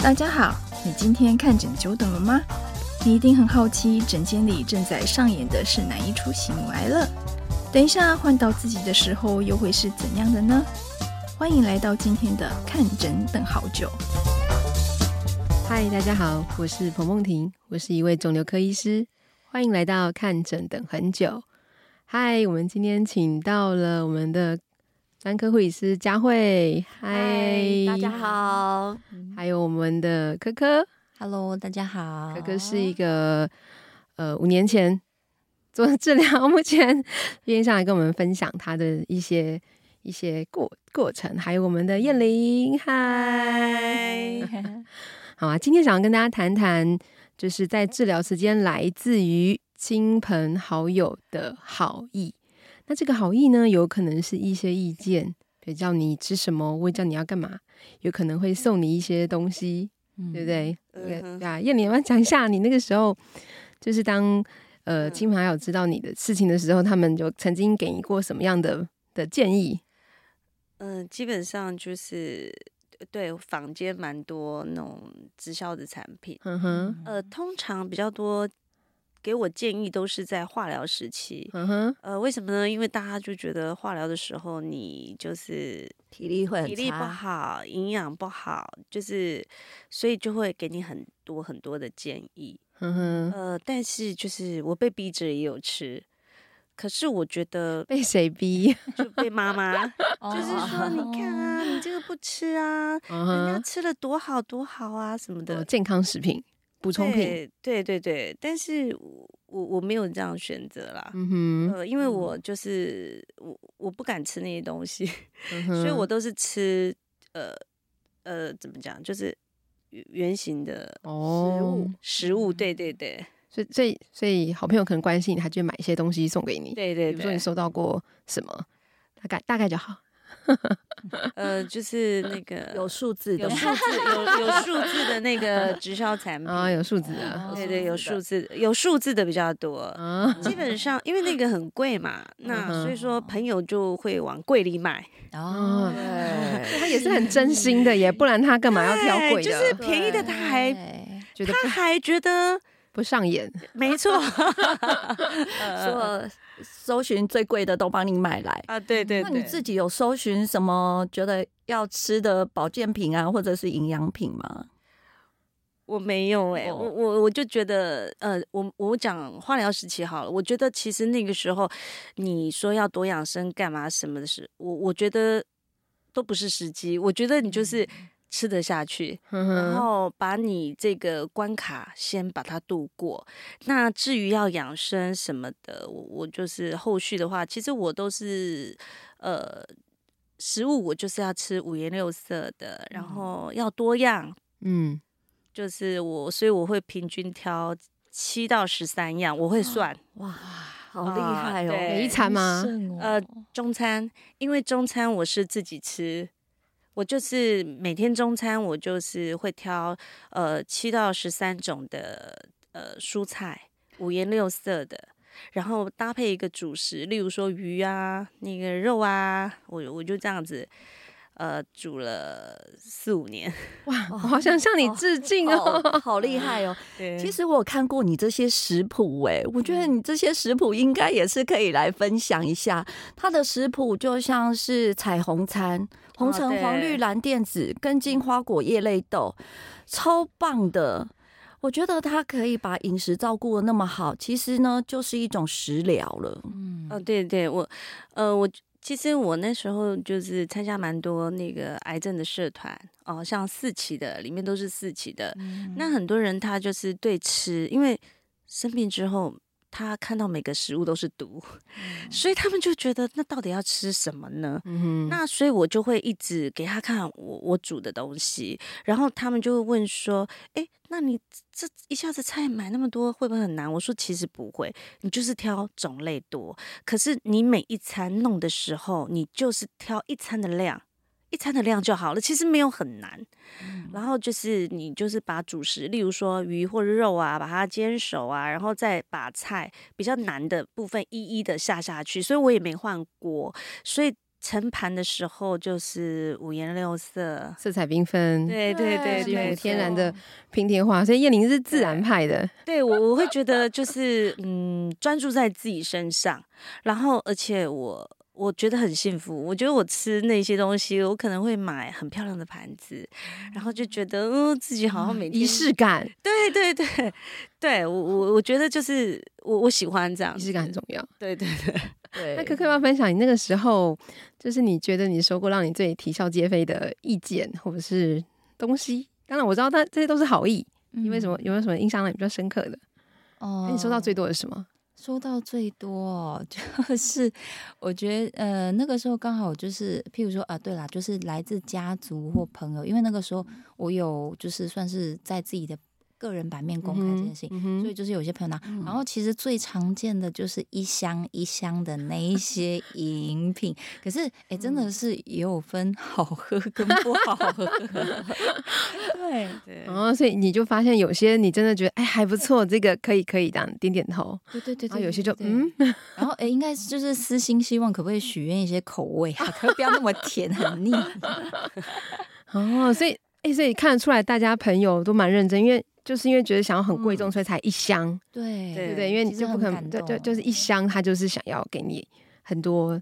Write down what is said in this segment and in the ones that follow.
大家好，你今天看诊久等了吗？你一定很好奇，诊间里正在上演的是哪一出喜怒哀乐？等一下换到自己的时候，又会是怎样的呢？欢迎来到今天的看诊等好久。嗨，大家好，我是彭梦婷，我是一位肿瘤科医师，欢迎来到看诊等很久。嗨，我们今天请到了我们的专科护理师佳慧。嗨，大家好。还有我们的科科。Hello，大家好。科科是一个呃五年前做治疗，目前愿意上来跟我们分享他的一些一些过过程。还有我们的燕玲，嗨，好啊。今天想要跟大家谈谈，就是在治疗时间来自于亲朋好友的好意。那这个好意呢，有可能是一些意见，比如叫你吃什么，或者叫你要干嘛，有可能会送你一些东西。对不对？啊，彦伶，要不要讲一下你那个时候，就是当呃亲朋好友知道你的事情的时候，他们就曾经给你过什么样的的建议？嗯、呃，基本上就是对坊间蛮多那种直销的产品，嗯哼，呃，通常比较多。给我建议都是在化疗时期，嗯哼，呃，为什么呢？因为大家就觉得化疗的时候，你就是体力会体力不好，营养不好，就是所以就会给你很多很多的建议，嗯哼，呃，但是就是我被逼着也有吃，可是我觉得被谁逼？就被妈妈，就是说你看啊，你这个不吃啊，人家吃了多好多好啊什么的健康食品。补充品，对对对，但是我我没有这样选择啦，嗯哼，呃，因为我就是我我不敢吃那些东西，嗯、所以我都是吃呃呃怎么讲，就是圆形的食物、哦、食物，对对对，所以所以所以好朋友可能关心你，他就买一些东西送给你，对，对对，比如说你收到过什么，大概大概就好。呃，就是那个有数字、有数字、有有数字的那个直销产品啊，有数字的，对对，有数字，有数字的比较多。基本上因为那个很贵嘛，那所以说朋友就会往贵里买。哦，对，他也是很真心的耶，不然他干嘛要挑贵的？就是便宜的他还 觉得他还觉得不上眼。没错，说。搜寻最贵的都帮你买来啊！对对对，那你自己有搜寻什么觉得要吃的保健品啊，或者是营养品吗？我没有哎、欸，我我我就觉得，呃，我我讲化疗时期好了，我觉得其实那个时候你说要多养生干嘛什么的事，我我觉得都不是时机。我觉得你就是。嗯吃得下去，然后把你这个关卡先把它度过。那至于要养生什么的，我我就是后续的话，其实我都是呃食物，我就是要吃五颜六色的，然后要多样，嗯，就是我，所以我会平均挑七到十三样，我会算。哇，好厉害哦！每一餐吗？呃，中餐，因为中餐我是自己吃。我就是每天中餐，我就是会挑呃七到十三种的呃蔬菜，五颜六色的，然后搭配一个主食，例如说鱼啊，那个肉啊，我我就这样子呃煮了四五年。哇，我好想向你致敬哦，哦好厉害哦！对其实我有看过你这些食谱，哎，我觉得你这些食谱应该也是可以来分享一下。它的食谱就像是彩虹餐。红橙黄绿蓝靛紫根茎花果叶类豆，超棒的！我觉得它可以把饮食照顾的那么好，其实呢就是一种食疗了。嗯，哦，对对，我，呃，我其实我那时候就是参加蛮多那个癌症的社团哦，像四期的里面都是四期的，嗯、那很多人他就是对吃，因为生病之后。他看到每个食物都是毒，嗯、所以他们就觉得那到底要吃什么呢？嗯、那所以我就会一直给他看我我煮的东西，然后他们就会问说：“哎，那你这一下子菜买那么多会不会很难？”我说：“其实不会，你就是挑种类多，可是你每一餐弄的时候，你就是挑一餐的量。”一餐的量就好了，其实没有很难。嗯、然后就是你就是把主食，例如说鱼或者肉啊，把它煎熟啊，然后再把菜比较难的部分一一的下下去。所以我也没换锅，所以盛盘的时候就是五颜六色，色彩缤纷，对对对，是有天然的拼贴画，所以叶玲是自然派的。对，我我会觉得就是嗯，专注在自己身上，然后而且我。我觉得很幸福。我觉得我吃那些东西，我可能会买很漂亮的盘子，然后就觉得，嗯、呃，自己好像每天仪式感。对对对，对我我我觉得就是我我喜欢这样，仪式感很重要。对对对对。那可可以要分享你那个时候，就是你觉得你收过让你最啼笑皆非的意见或者是东西？当然我知道，但这些都是好意。因为什么？有没有什么印象让你比较深刻的？哦，你收到最多的是什么？说到最多哦 就是，我觉得呃那个时候刚好就是，譬如说啊，对啦，就是来自家族或朋友，因为那个时候我有就是算是在自己的。个人版面公开这件事情，嗯嗯、所以就是有些朋友拿，嗯、然后其实最常见的就是一箱一箱的那一些 饮品，可是哎、欸，真的是也有分好喝跟不好喝。对 对，然后所以你就发现有些你真的觉得哎还不错，这个可以可以这样点点头。对对对，然后有些就嗯，然后哎、欸，应该就是私心希望可不可以许愿一些口味啊，可不要那么甜很腻。哦，所以哎、欸，所以看得出来大家朋友都蛮认真，因为。就是因为觉得想要很贵重，所以才一箱，对对对，因为你就不可能，就就就是一箱，他就是想要给你很多。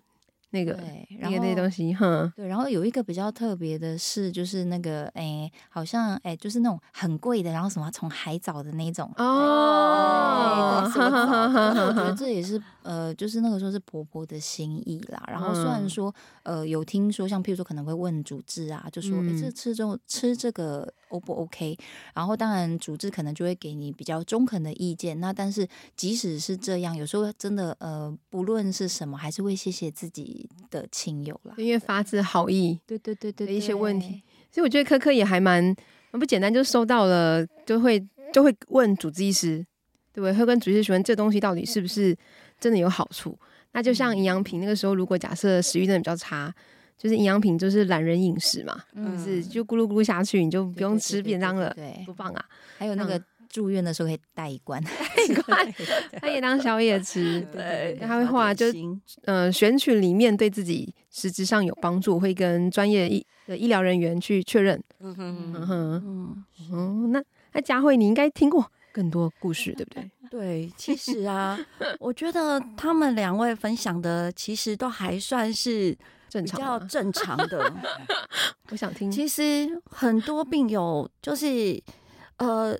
那个，然后那些东西，哼，对，然后有一个比较特别的是，就是那个，哎，好像，哎，就是那种很贵的，然后什么从海藻的那种哦。我觉得这也是，呃，就是那个时候是婆婆的心意啦。然后虽然说，呃，有听说，像譬如说可能会问主治啊，就说，哎，这吃这吃这个 O 不 OK？然后当然主治可能就会给你比较中肯的意见。那但是即使是这样，有时候真的，呃，不论是什么，还是会谢谢自己。的亲友啦，因为发自好意，对对对对，的一些问题，所以我觉得科科也还蛮蛮不简单，就收到了，就会就会问主治医师，对不对？会跟主治医师询问这东西到底是不是真的有好处？那就像营养品那个时候，如果假设食欲真的比较差，就是营养品就是懒人饮食嘛，嗯、就是就咕噜咕噜下去，你就不用吃便当了，对，不棒啊！还有那个。住院的时候可以带一罐，带一罐，他也当宵夜吃。对，他会画，就嗯、呃，选取里面对自己实质上有帮助，会跟专业医的医疗人员去确认。嗯哼嗯哼嗯，那那佳慧，你应该听过更多故事，对不对？对，其实啊，我觉得他们两位分享的其实都还算是比较正常的。我想听，其实很多病友就是呃。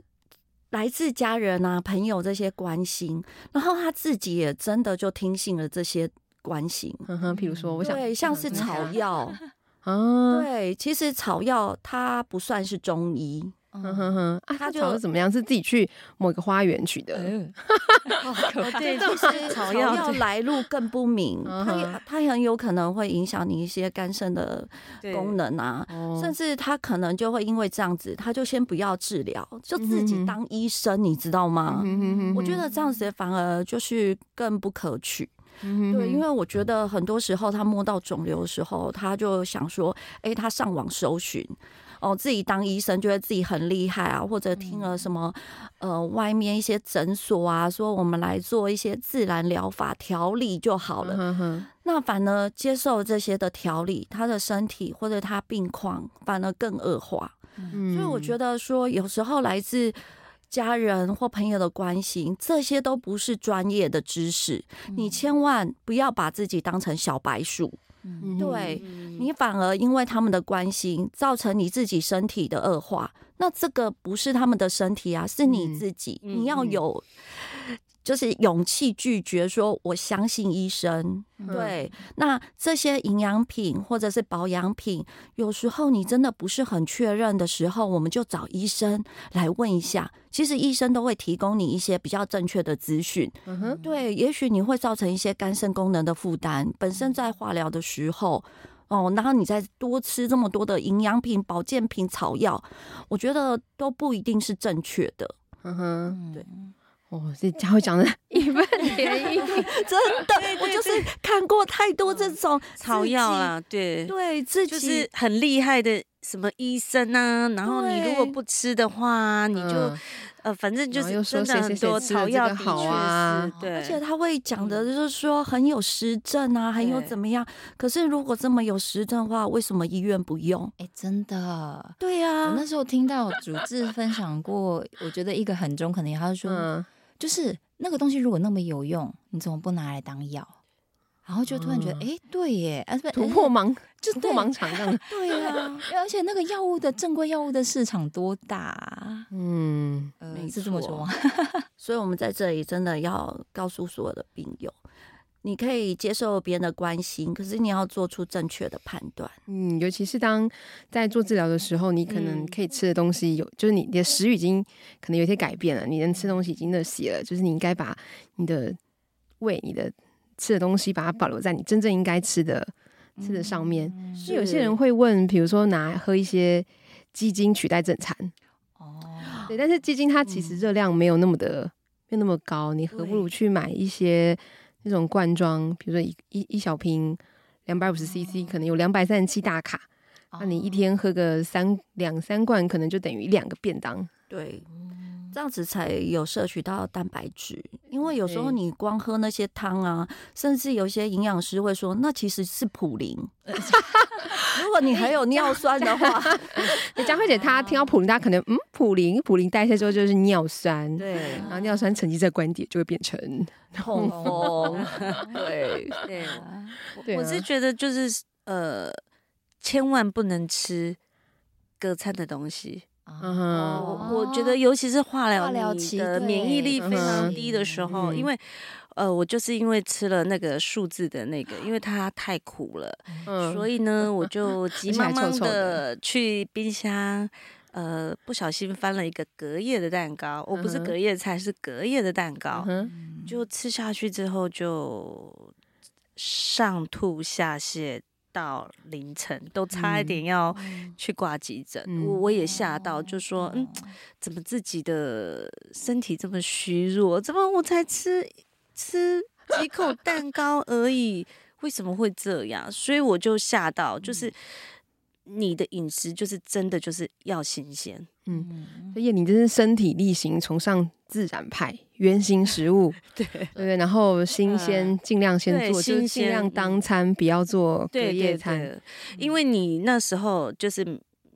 来自家人啊、朋友这些关心，然后他自己也真的就听信了这些关心。嗯哼，比如说，我想对，像是草 药啊，对，其实草药它不算是中医。哼哼哼，啊，他草是怎么样？是自己去某个花园取的？对，就是草药来路更不明，它它很有可能会影响你一些肝肾的功能啊，甚至他可能就会因为这样子，他就先不要治疗，就自己当医生，你知道吗？我觉得这样子反而就是更不可取。对，因为我觉得很多时候他摸到肿瘤的时候，他就想说，哎，他上网搜寻。哦，自己当医生觉得自己很厉害啊，或者听了什么，呃，外面一些诊所啊，说我们来做一些自然疗法调理就好了。嗯、哼那反而接受这些的调理，他的身体或者他病况反而更恶化。嗯、所以我觉得说，有时候来自家人或朋友的关心，这些都不是专业的知识，嗯、你千万不要把自己当成小白鼠。嗯、对，你反而因为他们的关心，造成你自己身体的恶化，那这个不是他们的身体啊，是你自己，嗯、你要有。就是勇气拒绝说，我相信医生。对，那这些营养品或者是保养品，有时候你真的不是很确认的时候，我们就找医生来问一下。其实医生都会提供你一些比较正确的资讯。嗯哼，对，也许你会造成一些肝肾功能的负担。本身在化疗的时候，哦，然后你再多吃这么多的营养品、保健品、草药，我觉得都不一定是正确的。嗯哼，对。哦，这佳慧讲的义愤填膺，真的，我就是看过太多这种草药啦，对对，自己就是很厉害的什么医生啊，然后你如果不吃的话，你就、嗯、呃，反正就是真的很多草药的确是，对，而且他会讲的就是说很有实证啊，很有怎么样。可是如果这么有实证的话，为什么医院不用？哎、欸，真的，对呀、啊。我那时候听到主治分享过，我觉得一个很中肯的，他就说、嗯，就是那个东西如果那么有用，你怎么不拿来当药？然后就突然觉得，哎、嗯，对耶，啊，突破盲，就突破盲肠这样。对啊，而且那个药物的正规药物的市场多大、啊？嗯，呃，是这么说吗？所以我们在这里真的要告诉所有的病友，你可以接受别人的关心，可是你要做出正确的判断。嗯，尤其是当在做治疗的时候，你可能可以吃的东西有，就是你的食欲已经可能有些改变了，你能吃东西已经那些了，就是你应该把你的胃、你的。吃的东西，把它保留在你真正应该吃的吃的上面。是有些人会问，比如说拿喝一些鸡精取代正餐。哦，对，但是鸡精它其实热量没有那么的，没有那么高。你何不如去买一些那种罐装，比如说一一一小瓶两百五十 CC，可能有两百三十七大卡。那你一天喝个三两三罐，可能就等于两个便当。对。这样子才有摄取到蛋白质，因为有时候你光喝那些汤啊，甚至有些营养师会说，那其实是普林。如果你还有尿酸的话，佳慧姐她听到普林，她可能嗯，普林普林代谢之后就是尿酸，对，然后尿酸沉积在关节就会变成痛风，对对，对。我是觉得就是呃，千万不能吃隔餐的东西。嗯哼，我我觉得尤其是化疗期的免疫力非常低的时候，因为呃，我就是因为吃了那个数字的那个，因为它太苦了，嗯、所以呢，我就急忙忙的。去冰箱，呃，不小心翻了一个隔夜的蛋糕，我不是隔夜菜，是隔夜的蛋糕，就吃下去之后就上吐下泻。到凌晨都差一点要去挂急诊，嗯，我我也吓到，就说嗯，怎么自己的身体这么虚弱？怎么我才吃吃几口蛋糕而已，为什么会这样？所以我就吓到，就是。你的饮食就是真的就是要新鲜，嗯，所以你真是身体力行，崇尚自然派，原形食物，对对，然后新鲜尽量先做，就尽量当餐，不要做隔夜餐，因为你那时候就是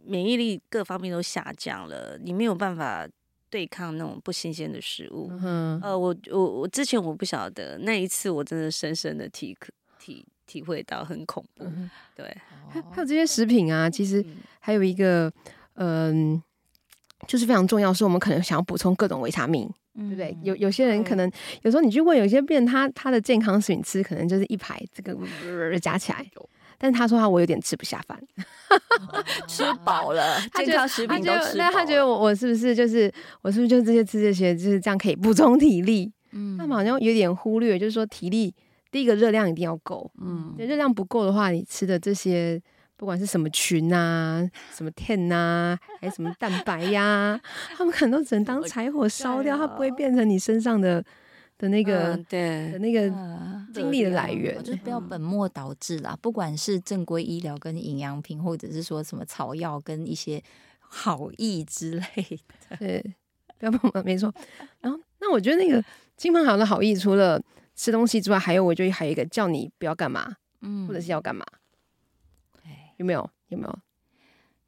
免疫力各方面都下降了，你没有办法对抗那种不新鲜的食物。嗯，呃，我我我之前我不晓得，那一次我真的深深的体体。体会到很恐怖，嗯、对，还有。这些食品啊，其实还有一个，嗯、呃，就是非常重要，是我们可能想要补充各种维他命，嗯、对不对？有有些人可能有时候你去问有些病人，他他的健康食品吃可能就是一排这个加起来，但是他说他我有点吃不下饭，吃饱了，健康食品都吃饱他觉得我我是不是就是我是不是就这些吃这些就是这样可以补充体力？嗯，他们好像有点忽略，就是说体力。第一个热量一定要够，嗯，热量不够的话，你吃的这些不管是什么群啊、什么天啊，还是什么蛋白呀、啊，他们可能都只能当柴火烧掉，它不会变成你身上的的那个、嗯、对的那个精力的来源。就是不要本末倒置啦，不管是正规医疗跟营养品，或者是说什么草药跟一些好意之类的，对，不要本末没错。然后，那我觉得那个亲朋好友的好意，除了吃东西之外，还有我觉得还有一个叫你不要干嘛，嗯，或者是要干嘛，有没有？有没有？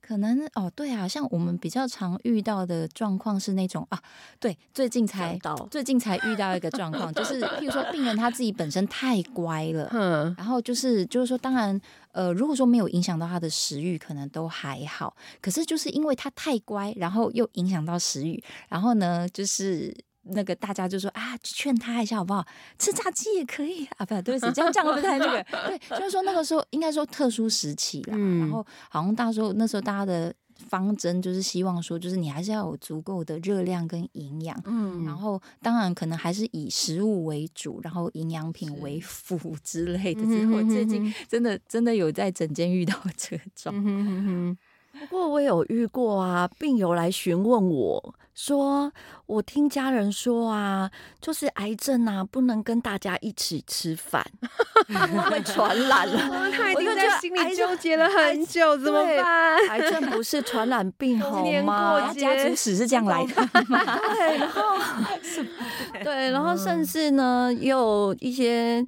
可能哦，对啊，像我们比较常遇到的状况是那种啊，对，最近才最近才遇到一个状况，就是 譬如说病人他自己本身太乖了，嗯，然后就是就是说，当然呃，如果说没有影响到他的食欲，可能都还好，可是就是因为他太乖，然后又影响到食欲，然后呢，就是。那个大家就说啊，劝他一下好不好？吃炸鸡也可以啊，不对，对不起，这样这样不太那个。对，就是说那个时候应该说特殊时期啦，嗯、然后好像到时候那时候大家的方针就是希望说，就是你还是要有足够的热量跟营养，嗯，然后当然可能还是以食物为主，然后营养品为辅之类的。之后最近真的真的有在整间遇到这种。嗯哼哼哼不过我我有遇过啊，病友来询问我说：“我听家人说啊，就是癌症啊，不能跟大家一起吃饭，会传染了。”他一定在心里纠结了很久，怎么办？癌症不是传染病好吗？家族史是这样来的。对，然后对，然后甚至呢，也有一些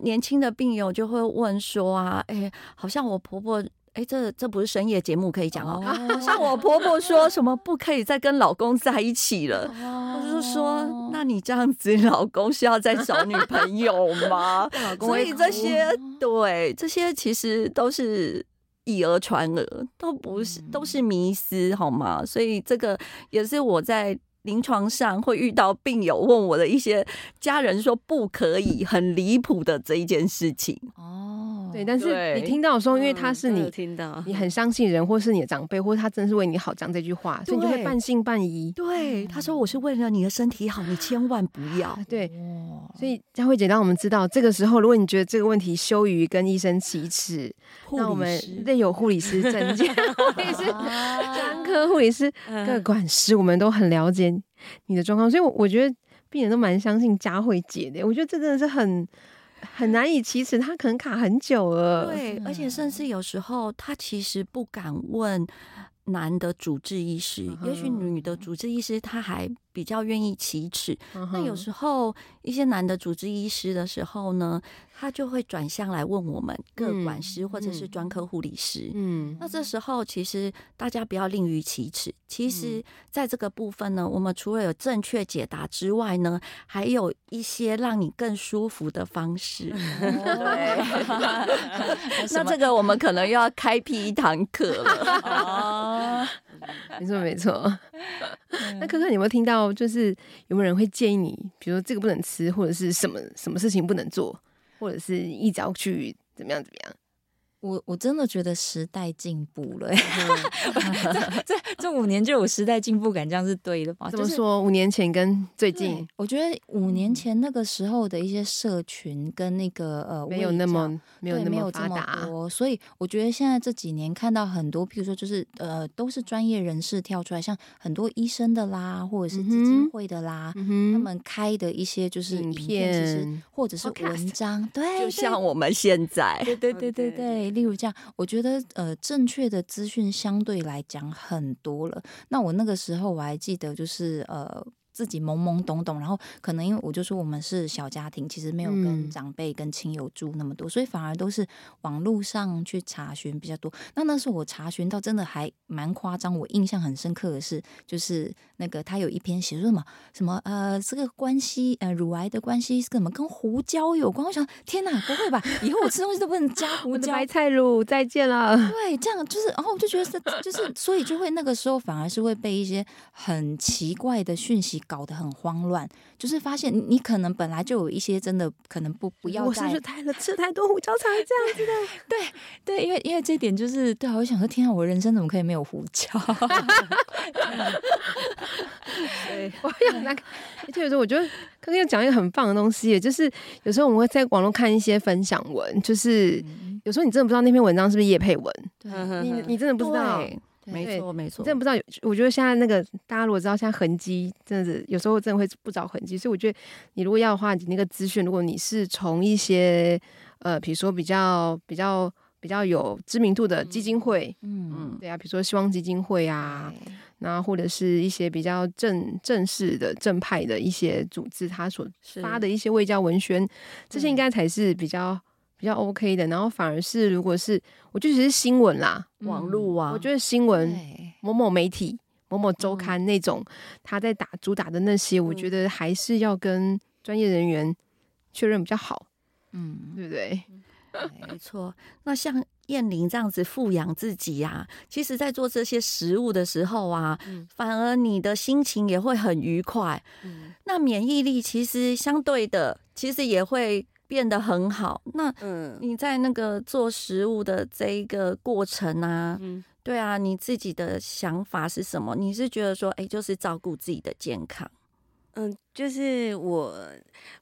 年轻的病友就会问说啊，哎，好像我婆婆。哎，这这不是深夜节目可以讲哦。Oh. 像我婆婆说什么不可以再跟老公在一起了，我、oh. 就说，那你这样子，老公是要再找女朋友吗？所以这些对这些其实都是以讹传讹，都不是都是迷思，好吗？所以这个也是我在临床上会遇到病友问我的一些家人说不可以，很离谱的这一件事情哦。对，但是你听到的时候，因为他是你，嗯、听到你很相信人，或是你的长辈，或是他真是为你好讲这句话，所以你就会半信半疑。对，他说我是为了你的身体好，你千万不要。对，所以佳慧姐让我们知道，这个时候如果你觉得这个问题羞于跟医生启齿，那我们内有护理师、证件护理师、专科护理师、各管师，我们都很了解你的状况，所以我觉得病人都蛮相信佳慧姐的。我觉得这真的是很。很难以启齿，他可能卡很久了。对，而且甚至有时候他其实不敢问男的主治医师，嗯、也许女的主治医师他还比较愿意启齿。嗯、那有时候一些男的主治医师的时候呢，他就会转向来问我们各管师或者是专科护理师。嗯，那这时候其实大家不要吝于启齿。其实在这个部分呢，我们除了有正确解答之外呢，还有一些让你更舒服的方式。那这个我们可能又要开辟一堂课了。哦，没错没错。那柯柯，你有没有听到？就是有没有人会建议你，比如说这个不能吃，或者是什么什么事情不能做？或者是一早去怎么样怎么样？我我真的觉得时代进步了，这这这五年就有时代进步感，这样是对的吧？怎么说？五年前跟最近，我觉得五年前那个时候的一些社群跟那个呃没有那么没有那么发达，所以我觉得现在这几年看到很多，譬如说就是呃都是专业人士跳出来，像很多医生的啦，或者是基金会的啦，他们开的一些就是影片，或者是文章，对，就像我们现在，对对对对对。例如这样，我觉得呃，正确的资讯相对来讲很多了。那我那个时候我还记得，就是呃。自己懵懵懂懂，然后可能因为我就说我们是小家庭，其实没有跟长辈跟亲友住那么多，嗯、所以反而都是网络上去查询比较多。那那时候我查询到真的还蛮夸张，我印象很深刻的是，就是那个他有一篇写说什么什么呃这个关系呃乳癌的关系是什么跟胡椒有关？我想天哪，不会吧？以后我吃东西都不能加胡椒。白菜乳再见了。对，这样就是，然后我就觉得是就是，所以就会那个时候反而是会被一些很奇怪的讯息。搞得很慌乱，就是发现你可能本来就有一些真的可能不不要。我是不是太了吃太多胡椒才这样子的？对对，因为因为这点就是对啊，我想说，天啊，我人生怎么可以没有胡椒？对，我有那个，而且有时候我觉得刚刚讲一个很棒的东西，也就是有时候我们会在网络看一些分享文，就是有时候你真的不知道那篇文章是不是叶佩文，对你你真的不知道。没错，没错，真的不知道。我觉得现在那个大家如果知道，现在痕迹真的是有时候真的会不着痕迹。所以我觉得你如果要的话，你那个资讯，如果你是从一些呃，比如说比较比较比较有知名度的基金会，嗯嗯，对啊，比如说希望基金会啊，那或者是一些比较正正式的正派的一些组织，他所发的一些卫教文宣，这些应该才是比较。比较 OK 的，然后反而是如果是，我觉得只是新闻啦，网络啊，我觉得新闻某某媒体、某某周刊那种，他在打主打的那些，我觉得还是要跟专业人员确认比较好，嗯，对不对？没错。那像燕玲这样子富养自己呀，其实在做这些食物的时候啊，反而你的心情也会很愉快，那免疫力其实相对的，其实也会。变得很好。那嗯，你在那个做食物的这一个过程啊，嗯，对啊，你自己的想法是什么？你是觉得说，哎，就是照顾自己的健康？嗯，就是我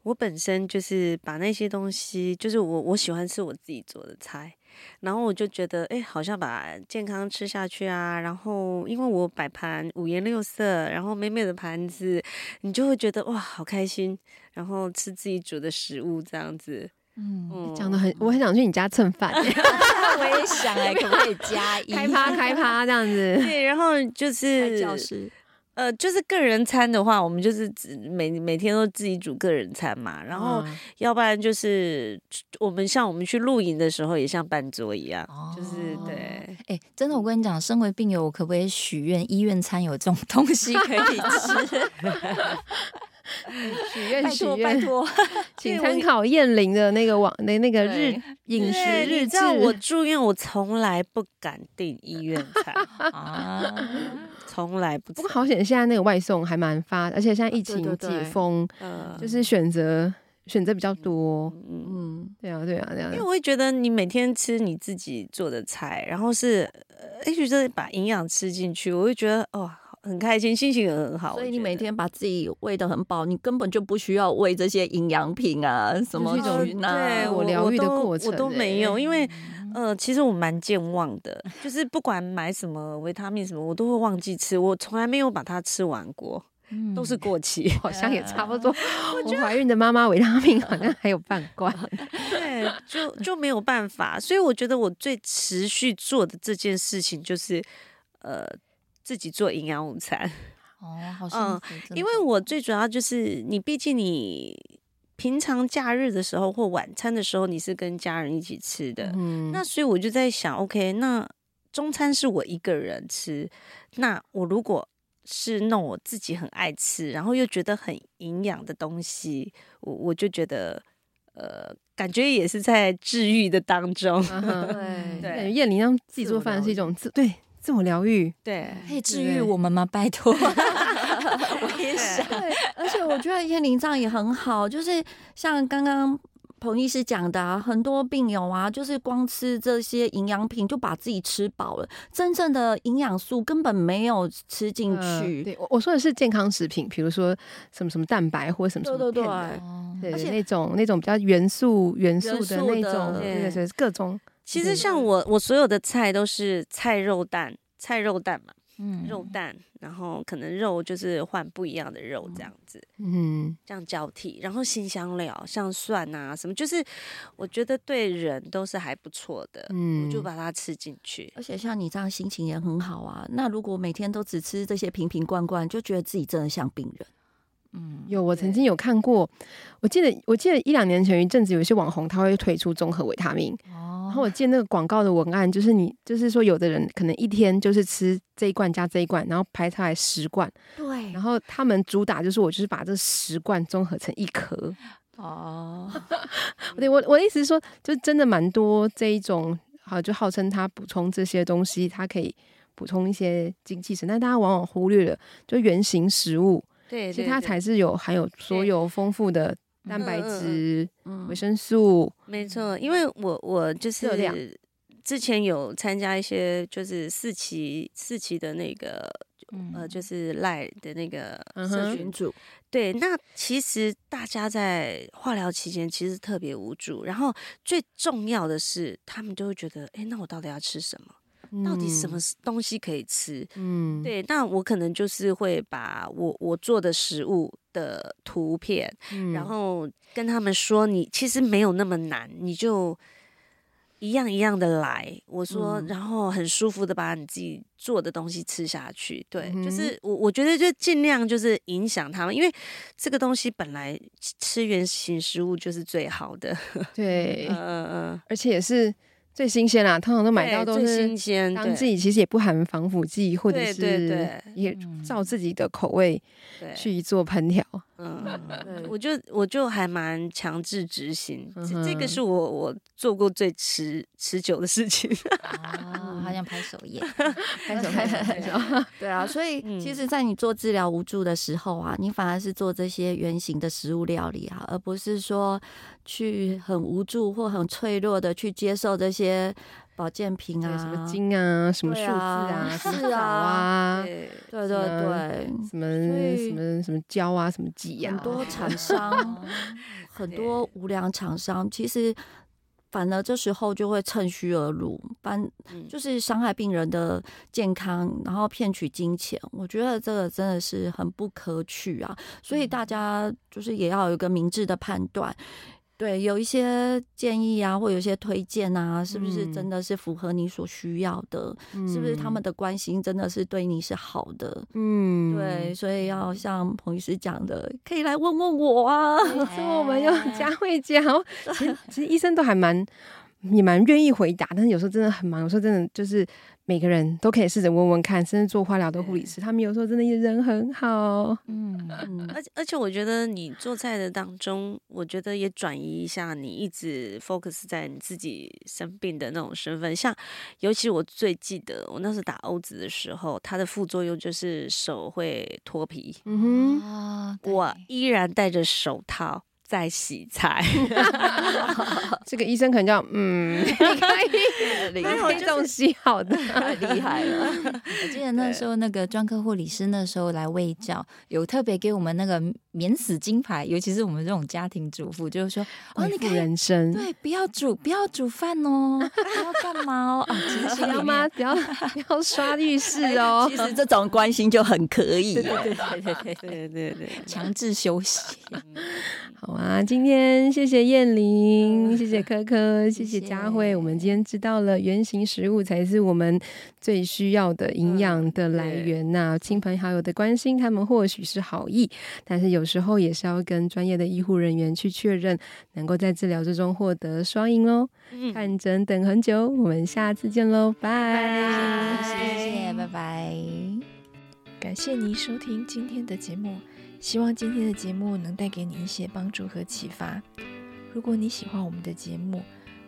我本身就是把那些东西，就是我我喜欢吃我自己做的菜，然后我就觉得，哎，好像把健康吃下去啊。然后因为我摆盘五颜六色，然后美美的盘子，你就会觉得哇，好开心。然后吃自己煮的食物这样子，嗯，讲的很，我很想去你家蹭饭。我也想哎，可不可以加 一开趴开趴这样子？对，然后就是教室。呃，就是个人餐的话，我们就是每每天都自己煮个人餐嘛。然后，要不然就是我们像我们去露营的时候，也像办桌一样，哦、就是对。哎、欸，真的，我跟你讲，身为病友，我可不可以许愿医院餐有这种东西可以吃？许 愿许愿，拜托，请参考燕玲的那个网那那个日饮食日志。我住院，我从来不敢订医院餐啊。从来不，不过好险，现在那个外送还蛮发，而且现在疫情解封，就是选择选择比较多。嗯，对啊，对啊，对啊。因为我会觉得你每天吃你自己做的菜，然后是，也许是把营养吃进去，我会觉得哦，很开心，心情也很好。所以你每天把自己喂的很饱，你根本就不需要喂这些营养品啊，什么这种对我疗愈的过程，我都没有，因为。呃，其实我蛮健忘的，就是不管买什么维他命什么，我都会忘记吃，我从来没有把它吃完过，嗯、都是过期，好像也差不多。我怀孕的妈妈维他命好像还有半罐，对，就就没有办法，所以我觉得我最持续做的这件事情就是，呃，自己做营养午餐。哦，好像、嗯，因为我最主要就是你，毕竟你。平常假日的时候或晚餐的时候，你是跟家人一起吃的，嗯，那所以我就在想，OK，那中餐是我一个人吃，那我如果是弄我自己很爱吃，然后又觉得很营养的东西，我我就觉得，呃，感觉也是在治愈的当中，对对，燕玲让自己做饭是一种自对。自我疗愈，对，可以治愈我们吗？拜托，我也想。而且我觉得燕玲这样也很好，就是像刚刚彭医师讲的啊，很多病友啊，就是光吃这些营养品就把自己吃饱了，真正的营养素根本没有吃进去。呃、对，我我说的是健康食品，比如说什么什么蛋白或者什么什么，对对对，对，而且那种那种比较元素元素的那种，对对对，各种。其实像我，我所有的菜都是菜肉蛋，菜肉蛋嘛，嗯，肉蛋，然后可能肉就是换不一样的肉这样子，嗯，这样交替，然后新香料，像蒜啊什么，就是我觉得对人都是还不错的，嗯，我就把它吃进去。而且像你这样心情也很好啊，那如果每天都只吃这些瓶瓶罐罐，就觉得自己真的像病人。嗯，有，我曾经有看过，我记得我记得一两年前一阵子有一些网红他会推出综合维他命，哦，然后我记得那个广告的文案就是你就是说有的人可能一天就是吃这一罐加这一罐，然后排出来十罐，对，然后他们主打就是我就是把这十罐综合成一颗，哦，对我我的意思是说，就真的蛮多这一种，好就号称他补充这些东西，它可以补充一些精气神，但大家往往忽略了就原型食物。对，其实它才是有含有所有丰富的蛋白质、维生素。没错，因为我我就是之前有参加一些就是四期四期的那个呃，就是赖的那个社群组。对，那其实大家在化疗期间其实特别无助，然后最重要的是，他们就会觉得，哎，那我到底要吃什么？到底什么东西可以吃？嗯，对，那我可能就是会把我我做的食物的图片，嗯、然后跟他们说，你其实没有那么难，你就一样一样的来。我说，嗯、然后很舒服的把你自己做的东西吃下去。对，嗯、就是我我觉得就尽量就是影响他们，因为这个东西本来吃原型食物就是最好的。对，嗯嗯嗯，而且也是。最新鲜啦，通常都买到都是新鲜。当自己其实也不含防腐剂，或者是也照自己的口味去做烹调。嗯，我就我就还蛮强制执行，这个是我我做过最持持久的事情。啊，好像拍手耶，拍手拍手拍手。对啊，所以其实，在你做治疗无助的时候啊，你反而是做这些原型的食物料理啊，而不是说。去很无助或很脆弱的去接受这些保健品啊，什么金啊，什么数字啊，是 啊，对对对，什么什么什么胶啊，什么剂啊，很多厂商，很多无良厂商，其实反而这时候就会趁虚而入，反就是伤害病人的健康，然后骗取金钱。我觉得这个真的是很不可取啊！所以大家就是也要有一个明智的判断。对，有一些建议啊，或有一些推荐啊，是不是真的是符合你所需要的？嗯、是不是他们的关心真的是对你是好的？嗯，对，所以要像彭医师讲的，可以来问问我啊。所以，我们有佳慧姐，其实其实医生都还蛮也蛮愿意回答，但是有时候真的很忙，有时候真的就是。每个人都可以试着问问看，甚至做化疗的护理师，他们有时候真的也人很好。嗯，而且而且我觉得你做菜的当中，我觉得也转移一下你一直 focus 在你自己生病的那种身份。像尤其我最记得，我那时打欧子的时候，它的副作用就是手会脱皮。嗯哼，我依然戴着手套。在洗菜，这个医生可能叫嗯，你可以，这种洗好的，太 厉害了。我记得那时候那个专科护理师那时候来喂教，有特别给我们那个免死金牌，尤其是我们这种家庭主妇，就是说哦，你看人生对，不要煮，不要煮饭哦，不要干嘛哦？啊，不要吗？不要不要刷浴室哦。其实这种关心就很可以，对对对对对对对对，强制休息，好啊。啊，今天谢谢燕玲，谢谢科科，谢谢佳慧。我们今天知道了原型食物才是我们最需要的营养的来源呐、啊。亲朋好友的关心，他们或许是好意，但是有时候也是要跟专业的医护人员去确认，能够在治疗之中获得双赢哦。看诊等很久，我们下次见喽，拜，谢谢，拜拜。感谢您收听今天的节目。希望今天的节目能带给你一些帮助和启发。如果你喜欢我们的节目，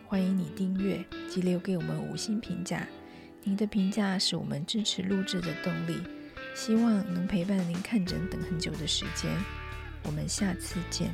欢迎你订阅及留给我们五星评价。您的评价是我们支持录制的动力。希望能陪伴您看诊等很久的时间。我们下次见。